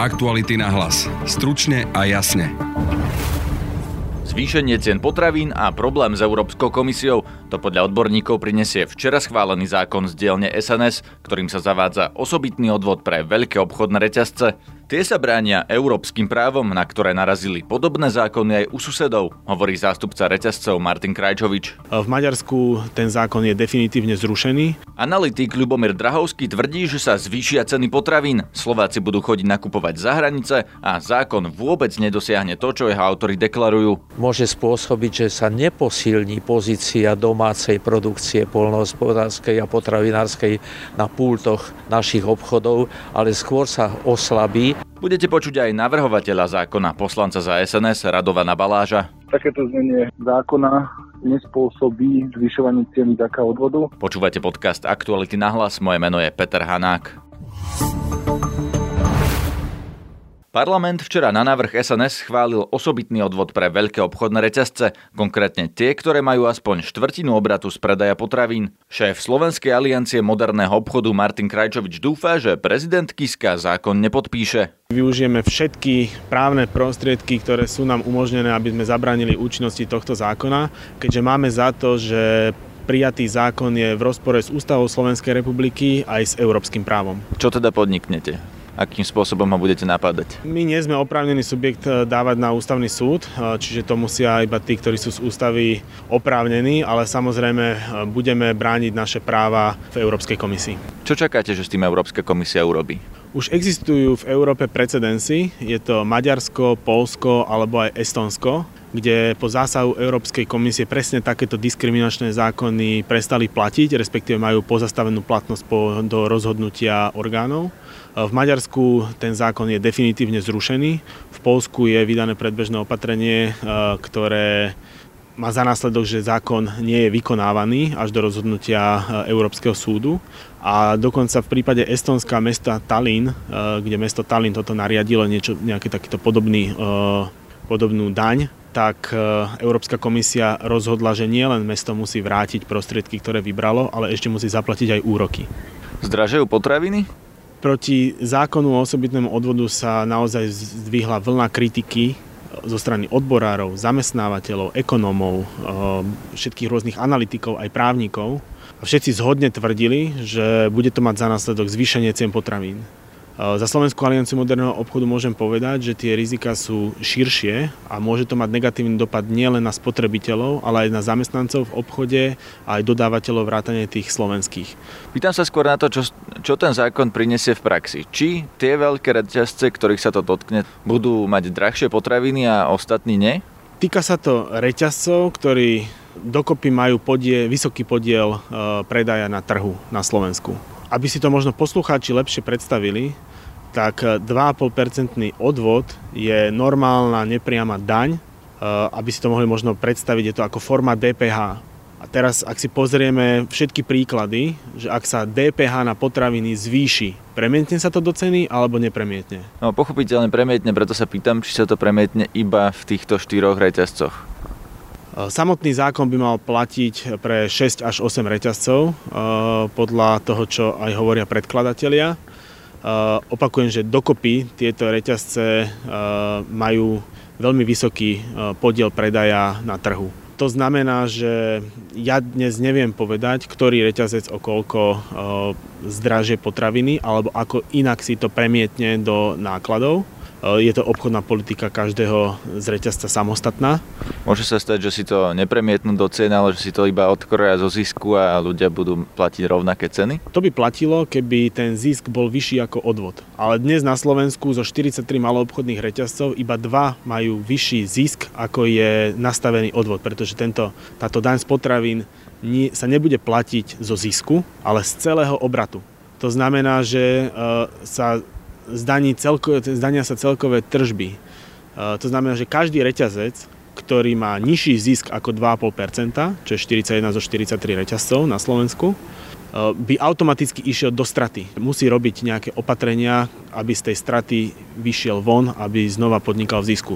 Aktuality na hlas. Stručne a jasne. Zvýšenie cien potravín a problém s Európskou komisiou to podľa odborníkov prinesie včera schválený zákon z dielne SNS, ktorým sa zavádza osobitný odvod pre veľké obchodné reťazce. Tie sa bránia európskym právom, na ktoré narazili podobné zákony aj u susedov, hovorí zástupca reťazcov Martin Krajčovič. V Maďarsku ten zákon je definitívne zrušený. Analytik Ľubomír Drahovský tvrdí, že sa zvýšia ceny potravín, Slováci budú chodiť nakupovať za hranice a zákon vôbec nedosiahne to, čo jeho autory deklarujú. Môže spôsobiť, že sa neposilní pozícia domácej produkcie polnohospodárskej a potravinárskej na pultoch našich obchodov, ale skôr sa oslabí Budete počuť aj navrhovateľa zákona poslanca za SNS Radovana Baláža. Takéto znenie zákona nespôsobí zvyšovanie cien vďaka odvodu. Počúvate podcast Aktuality na hlas, moje meno je Peter Hanák. Parlament včera na návrh SNS schválil osobitný odvod pre veľké obchodné reťazce, konkrétne tie, ktoré majú aspoň štvrtinu obratu z predaja potravín. Šéf Slovenskej aliancie moderného obchodu Martin Krajčovič dúfa, že prezident Kiska zákon nepodpíše. Využijeme všetky právne prostriedky, ktoré sú nám umožnené, aby sme zabránili účinnosti tohto zákona, keďže máme za to, že prijatý zákon je v rozpore s ústavou Slovenskej republiky aj s európskym právom. Čo teda podniknete? Akým spôsobom ho budete napádať? My nie sme oprávnený subjekt eh, dávať na ústavný súd, eh, čiže to musia iba tí, ktorí sú z ústavy oprávnení, ale samozrejme eh, budeme brániť naše práva v Európskej komisii. Čo čakáte, že s tým Európska komisia urobí? Už existujú v Európe precedensy, je to Maďarsko, Polsko alebo aj Estonsko, kde po zásahu Európskej komisie presne takéto diskriminačné zákony prestali platiť, respektíve majú pozastavenú platnosť po, do rozhodnutia orgánov. V Maďarsku ten zákon je definitívne zrušený. V Polsku je vydané predbežné opatrenie, e, ktoré má za následok, že zákon nie je vykonávaný až do rozhodnutia e, Európskeho súdu. A dokonca v prípade estonska mesta Tallinn, e, kde mesto Tallinn toto nariadilo niečo, nejaký takýto podobný, podobnú daň, tak Európska komisia rozhodla, že nielen mesto musí vrátiť prostriedky, ktoré vybralo, ale ešte musí zaplatiť aj úroky. Zdražajú potraviny? Proti zákonu o osobitnému odvodu sa naozaj zdvihla vlna kritiky zo strany odborárov, zamestnávateľov, ekonómov, eh, všetkých rôznych analytikov aj právnikov. Všetci zhodne tvrdili, že bude to mať za následok zvýšenie cien potravín. Za Slovenskú alianciu moderného obchodu môžem povedať, že tie rizika sú širšie a môže to mať negatívny dopad nielen na spotrebiteľov, ale aj na zamestnancov v obchode a aj dodávateľov vrátane tých slovenských. Pýtam sa skôr na to, čo, čo ten zákon prinesie v praxi. Či tie veľké reťazce, ktorých sa to dotkne, budú mať drahšie potraviny a ostatní nie? Týka sa to reťazcov, ktorí dokopy majú podie, vysoký podiel e, predaja na trhu na Slovensku. Aby si to možno poslucháči lepšie predstavili, tak 2,5% odvod je normálna nepriama daň, eh, aby si to mohli možno predstaviť, je to ako forma DPH. A teraz, ak si pozrieme všetky príklady, že ak sa DPH na potraviny zvýši, premietne sa to do ceny alebo nepremietne? No pochopiteľne premietne, preto sa pýtam, či sa to premietne iba v týchto štyroch reťazcoch. Eh, samotný zákon by mal platiť pre 6 až 8 reťazcov, eh, podľa toho, čo aj hovoria predkladatelia. Uh, opakujem, že dokopy tieto reťazce majú veľmi vysoký podiel predaja na trhu. To znamená, že ja dnes neviem povedať, ktorý reťazec koľko zdražie potraviny alebo ako inak si to premietne do nákladov. Eh, je to obchodná politika každého z reťazca samostatná. Môže sa stať, že si to nepremietnú do cien, ale že si to iba odkroja zo zisku a ľudia budú platiť rovnaké ceny? To by platilo, keby ten zisk bol vyšší ako odvod. Ale dnes na Slovensku zo 43 maloobchodných reťazcov iba dva majú vyšší zisk, ako je nastavený odvod, pretože tento, táto daň z potravín sa nebude platiť zo zisku, ale z celého obratu. To znamená, že uh, sa zdaní celko, zdania sa celkové tržby. E, to znamená, že každý reťazec, ktorý má nižší zisk ako 2,5%, čo je 41 zo 43 reťazcov na Slovensku, e, by automaticky išiel do straty. Musí robiť nejaké opatrenia, aby z tej straty vyšiel von, aby znova podnikal v zisku.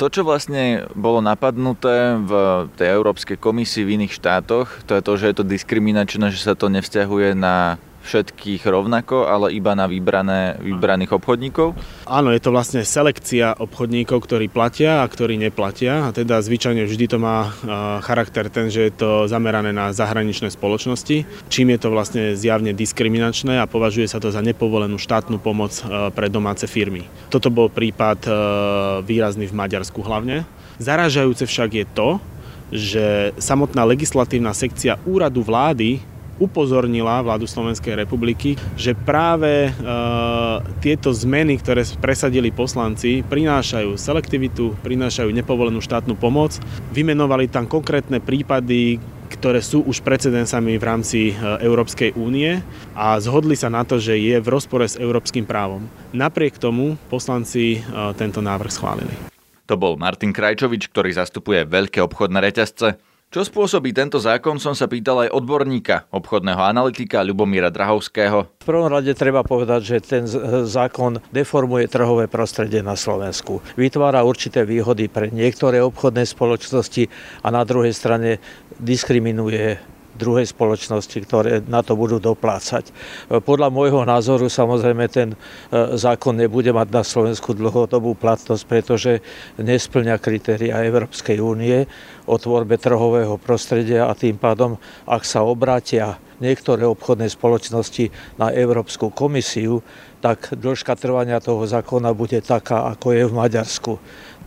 To, čo vlastne bolo napadnuté v tej Európskej komisii v iných štátoch, to je to, že je to diskriminačné, že sa to nevzťahuje na všetkých rovnako, ale iba na vybrané, vybraných obchodníkov? Áno, je to vlastne selekcia obchodníkov, ktorí platia a ktorí neplatia. A teda zvyčajne vždy to má charakter ten, že je to zamerané na zahraničné spoločnosti, čím je to vlastne zjavne diskriminačné a považuje sa to za nepovolenú štátnu pomoc pre domáce firmy. Toto bol prípad výrazný v Maďarsku hlavne. Zaražajúce však je to, že samotná legislatívna sekcia úradu vlády upozornila vládu Slovenskej republiky, že práve e, tieto zmeny, ktoré presadili poslanci, prinášajú selektivitu, prinášajú nepovolenú štátnu pomoc. Vymenovali tam konkrétne prípady, ktoré sú už precedensami v rámci e, Európskej únie a zhodli sa na to, že je v rozpore s európskym právom. Napriek tomu poslanci e, tento návrh schválili. To bol Martin Krajčovič, ktorý zastupuje veľké obchodné reťazce. Čo spôsobí tento zákon, som sa pýtal aj odborníka, obchodného analytika Ľubomíra Drahovského. V prvom rade treba povedať, že ten zákon deformuje trhové prostredie na Slovensku. Vytvára určité výhody pre niektoré obchodné spoločnosti a na druhej strane diskriminuje druhej spoločnosti, ktoré na to budú doplácať. Podľa môjho názoru samozrejme ten e, zákon nebude mať na Slovensku dlhodobú platnosť, pretože nesplňa kritéria Európskej únie o tvorbe trhového prostredia a tým pádom, ak sa obrátia niektoré obchodné spoločnosti na Európsku komisiu, tak dĺžka trvania toho zákona bude taká, ako je v Maďarsku.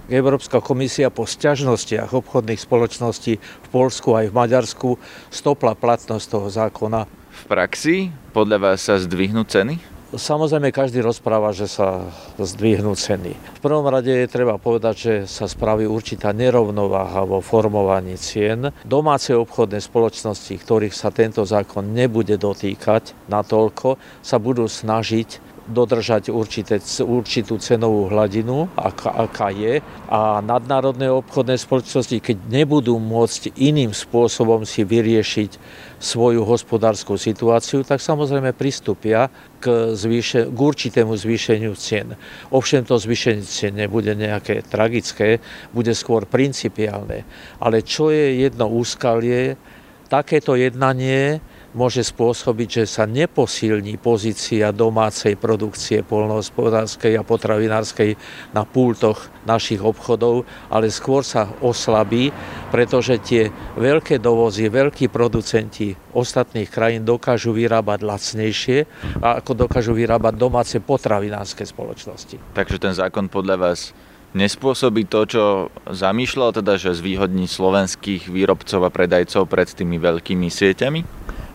Európska komisia po sťažnostiach obchodných spoločností v Polsku aj v Maďarsku stopla platnosť toho zákona. V praxi podľa vás sa zdvihnú ceny? Samozrejme, každý rozpráva, že sa zdvihnú ceny. V prvom rade je treba povedať, že sa spraví určitá nerovnováha vo formovaní cien. Domáce obchodné spoločnosti, ktorých sa tento zákon nebude dotýkať natoľko, sa budú snažiť dodržať určité, určitú cenovú hladinu, aká, aká je. A nadnárodné obchodné spoločnosti, keď nebudú môcť iným spôsobom si vyriešiť svoju hospodárskú situáciu, tak samozrejme pristúpia k, zvýše, k určitému zvýšeniu cien. Ovšem to zvýšenie cien nebude nejaké tragické, bude skôr principiálne. Ale čo je jedno úskalie, takéto jednanie môže spôsobiť, že sa neposilní pozícia domácej produkcie polnohospodárskej a potravinárskej na pultoch našich obchodov, ale skôr sa oslabí, pretože tie veľké dovozy, veľkí producenti ostatných krajín dokážu vyrábať lacnejšie, ako dokážu vyrábať domáce potravinárske spoločnosti. Takže ten zákon podľa vás nespôsobí to, čo zamýšľal, teda že zvýhodní slovenských výrobcov a predajcov pred tými veľkými sieťami?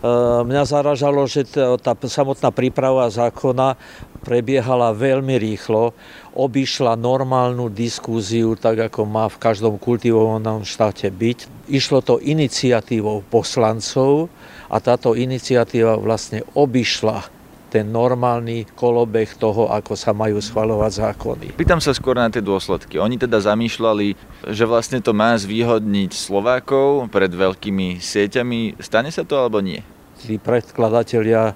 Eh, mňa zaražalo, že tá samotná príprava zákona prebiehala veľmi rýchlo, obišla normálnu diskúziu, tak ako má v každom kultivovanom štáte byť. Išlo to iniciatívou poslancov a táto iniciatíva vlastne obišla ten normálny kolobeh toho, ako sa majú schvalovať zákony. Pýtam sa skôr na tie dôsledky. Oni teda zamýšľali, že vlastne to má zvýhodniť Slovákov pred veľkými sieťami. Stane sa to alebo nie? tí predkladatelia e,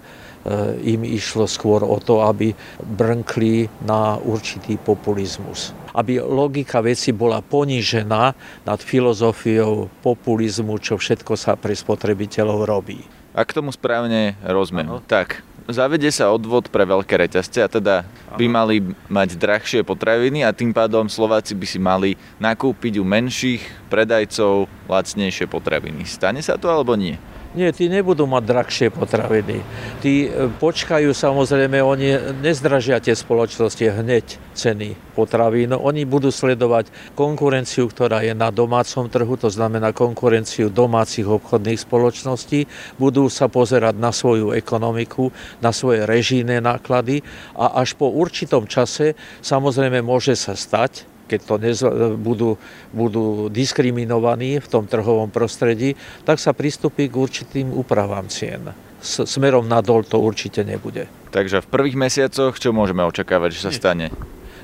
im išlo skôr o to, aby brnkli na určitý populizmus. Aby logika veci bola ponížená nad filozofiou populizmu, čo všetko sa pre spotrebiteľov robí. Ak tomu správne rozumiem, tak zavede sa odvod pre veľké reťazce a teda by mali mať drahšie potraviny a tým pádom Slováci by si mali nakúpiť u menších predajcov lacnejšie potraviny. Stane sa to alebo nie? Nie, tí nebudú mať drahšie potraviny. Tí e, počkajú, samozrejme, oni nezdražia tie spoločnosti hneď ceny potravín. Oni budú sledovať konkurenciu, ktorá je na domácom trhu, to znamená konkurenciu domácich obchodných spoločností. Budú sa pozerať na svoju ekonomiku, na svoje režijné náklady a až po určitom čase samozrejme môže sa stať, keď to nez- budú, budú diskriminovaní v tom trhovom prostredí, tak sa pristúpi k určitým úpravám cien. S- smerom nadol to určite nebude. Takže v prvých mesiacoch čo môžeme očakávať, že sa stane?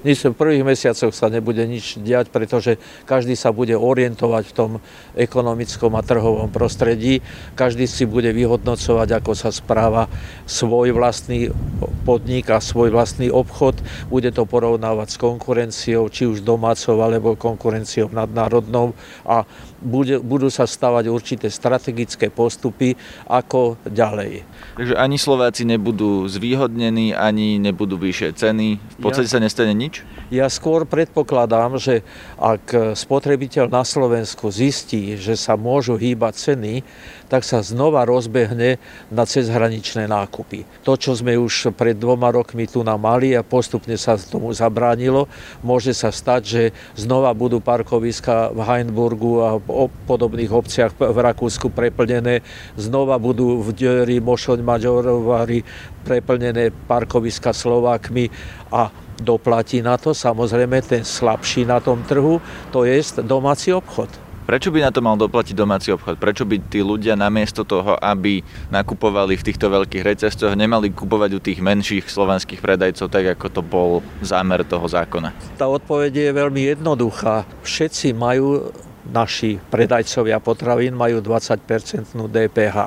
Nič v prvých mesiacoch sa nebude nič diať, pretože každý sa bude orientovať v tom ekonomickom a trhovom prostredí. Každý si bude vyhodnocovať, ako sa správa svoj vlastný podnik a svoj vlastný obchod. Bude to porovnávať s konkurenciou, či už domácou alebo konkurenciou nadnárodnou a bude, budú sa stavať určité strategické postupy, ako ďalej. Takže ani Slováci nebudú zvýhodnení, ani nebudú vyššie ceny. V podstate ja, sa nestane nič? Ja skôr predpokladám, že ak spotrebiteľ na Slovensku zistí, že sa môžu hýbať ceny, tak sa znova rozbehne na cezhraničné nákupy. To, čo sme už pred dvoma rokmi tu na mali a postupne sa tomu zabránilo, môže sa stať, že znova budú parkoviska v Heinburgu a v podobných obciach v Rakúsku preplnené, znova budú v Deri, Mošoň, Maďorovari preplnené parkoviska Slovákmi a doplatí na to samozrejme ten slabší na tom trhu, to je domáci obchod. Prečo by na to mal doplatiť domáci obchod? Prečo by tí ľudia namiesto toho, aby nakupovali v týchto veľkých reťazcoch, nemali kupovať u tých menších slovenských predajcov, tak ako to bol zámer toho zákona? Tá odpoveď je veľmi jednoduchá. Všetci majú naši predajcovia potravín majú 20% DPH.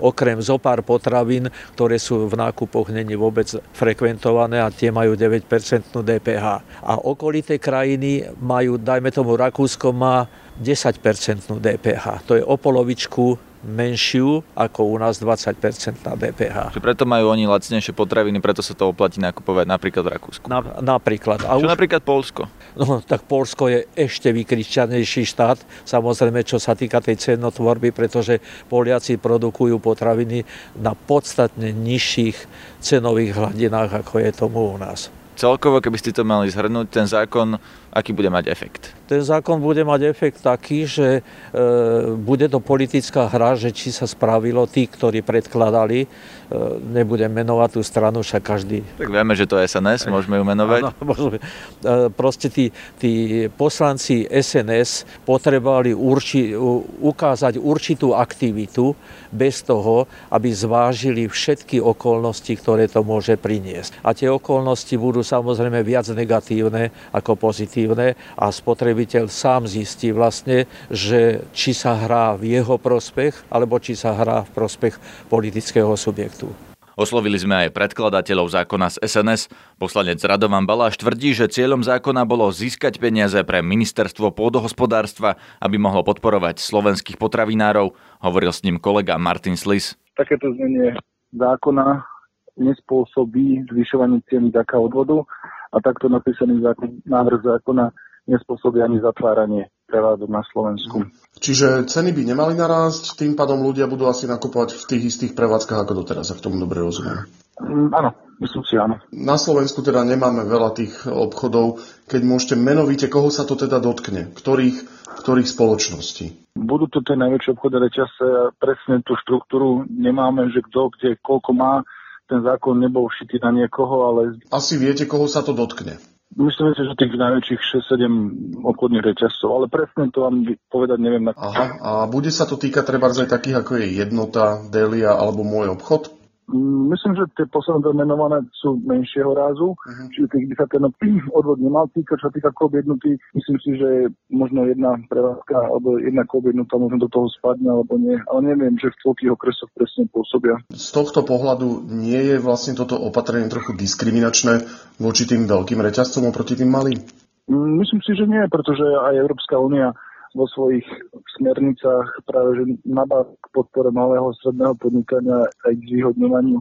Okrem zo pár potravín, ktoré sú v nákupoch není vôbec frekventované a tie majú 9% DPH. A okolité krajiny majú, dajme tomu Rakúsko má 10% DPH. To je o polovičku menšiu ako u nás 20% na DPH. Čiže preto majú oni lacnejšie potraviny, preto sa to oplatí nakupovať napríklad v Rakúsku. Na, napríklad. A Čo už... napríklad Polsko? No, tak Polsko je ešte vykrišťanejší štát, samozrejme, čo sa týka tej cenotvorby, pretože Poliaci produkujú potraviny na podstatne nižších cenových hladinách, ako je tomu u nás. Celkovo, keby ste to mali zhrnúť, ten zákon, aký bude mať efekt? Ten zákon bude mať efekt taký, že e, bude to politická hra, že či sa spravilo tí, ktorí predkladali, e, nebudem menovať tú stranu, však každý... Tak vieme, že to je SNS, môžeme ju menovať. Áno, môžeme. E, proste tí, tí poslanci SNS potrebovali urči, ukázať určitú aktivitu bez toho, aby zvážili všetky okolnosti, ktoré to môže priniesť. A tie okolnosti budú samozrejme viac negatívne ako pozitívne a spotrebiteľ sám zistí vlastne, že či sa hrá v jeho prospech alebo či sa hrá v prospech politického subjektu. Oslovili sme aj predkladateľov zákona z SNS. Poslanec Radovan Baláš tvrdí, že cieľom zákona bolo získať peniaze pre ministerstvo pôdohospodárstva, aby mohlo podporovať slovenských potravinárov. Hovoril s ním kolega Martin Slis. Takéto znenie zákona nespôsobí zvyšovanie ceny taká odvodu a takto napísaný zákon, návrh zákona nespôsobí ani zatváranie prevádzok na Slovensku. Čiže ceny by nemali narásť, tým pádom ľudia budú asi nakupovať v tých istých prevádzkach ako doteraz, ak tomu dobre rozumiem. Mm, áno, myslím si áno. Na Slovensku teda nemáme veľa tých obchodov. Keď môžete menovíte, koho sa to teda dotkne? Ktorých, ktorých spoločností? Budú to tie najväčšie obchodné reťazce presne tú štruktúru nemáme, že kto kde koľko má ten zákon nebol šitý na niekoho, ale... Asi viete, koho sa to dotkne. Myslím si, že tých najväčších 6-7 obchodných reťazcov, ale presne to vám povedať neviem. Na... Aha, a bude sa to týkať treba aj takých, ako je Jednota, Delia alebo Môj obchod? Myslím, že tie posledné menované sú menšieho rázu, uh-huh. čiže tých by sa ten odvod nemal týkať. Čo sa týka kobiednutý, myslím si, že možno jedna prevádzka alebo jedna kobiednutá možno do toho spadne alebo nie. Ale neviem, že v toľkých okresoch presne pôsobia. Z tohto pohľadu nie je vlastne toto opatrenie trochu diskriminačné voči tým veľkým reťazcom oproti tým malým? Myslím si, že nie, pretože aj Európska únia vo svojich smernicách práve že nabáda k podpore malého stredného podnikania aj k zvýhodňovaniu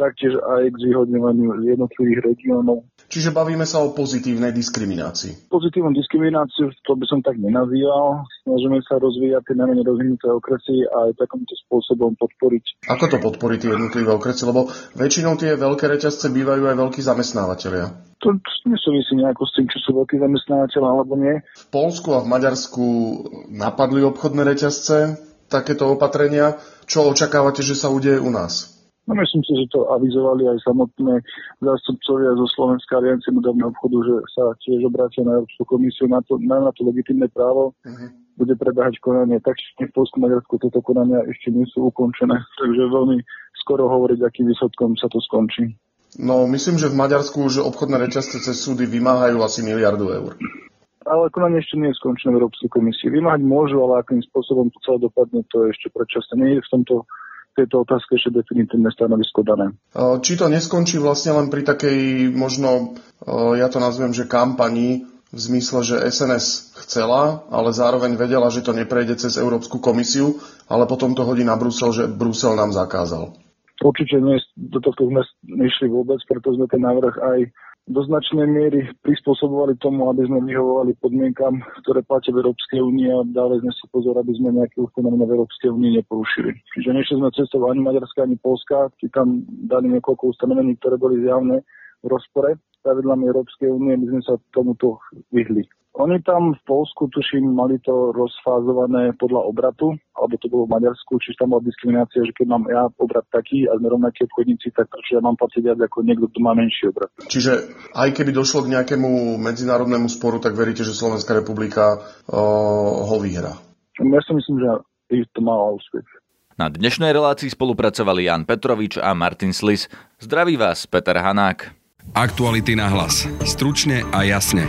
taktiež aj k zvýhodňovaniu jednotlivých regiónov. Čiže bavíme sa o pozitívnej diskriminácii. Pozitívnu diskrimináciu, to by som tak nenazýval. Snažíme sa rozvíjať tie najmenej rozvinuté okresy a aj takýmto spôsobom podporiť. Ako to podporiť tie jednotlivé okresy? Lebo väčšinou tie veľké reťazce bývajú aj veľkí zamestnávateľia. To nesúvisí nejako s tým, či sú veľkí zamestnávateľ alebo nie. V Polsku a v Maďarsku napadli obchodné reťazce takéto opatrenia. Čo očakávate, že sa udeje u nás? No myslím si, že to avizovali aj samotné zástupcovia zo Slovenskej aliancie moderného obchodu, že sa tiež obrátia na Európsku komisiu na to, na, na to legitimné právo. Uh-huh. Bude prebehať konanie. Tak v Polsku Maďarsku tieto konania ešte nie sú ukončené, takže veľmi skoro hovoriť, akým výsledkom sa to skončí. No, myslím, že v Maďarsku už obchodné reťazce cez súdy vymáhajú asi miliardu eur. Ale konanie ešte nie je skončené v Európskej komisii. Vymáhať môžu, ale akým spôsobom to celé dopadne, to je ešte predčasné. Nie je v tomto tejto otázke ešte definitívne stanovisko dané. Či to neskončí vlastne len pri takej možno, ja to nazvem, že kampani v zmysle, že SNS chcela, ale zároveň vedela, že to neprejde cez Európsku komisiu, ale potom to hodí na Brusel, že Brusel nám zakázal. Určite nie, do tohto sme nešli vôbec, preto sme ten návrh aj do značnej miery prispôsobovali tomu, aby sme vyhovovali podmienkam, ktoré platia v Európskej únii a dali sme si pozor, aby sme nejaké ustanovenia v Európskej únii neporušili. Čiže nešli sme cestou ani Maďarska, ani Polska, či tam dali niekoľko ustanovení, ktoré boli zjavné v rozpore s pravidlami Európskej únie, my sme sa tomuto vyhli. Oni tam v Polsku, tuším, mali to rozfázované podľa obratu, alebo to bolo v Maďarsku, čiže tam bola diskriminácia, že keď mám ja obrat taký a sme rovnakí obchodníci, tak prečo ja mám platiť viac ako niekto, kto má menší obrat. Čiže aj keby došlo k nejakému medzinárodnému sporu, tak veríte, že Slovenská republika uh, ho vyhrá? Ja si myslím, že to malo úspech. Na dnešnej relácii spolupracovali Jan Petrovič a Martin Slis. Zdraví vás, Peter Hanák. Aktuality na hlas. Stručne a jasne.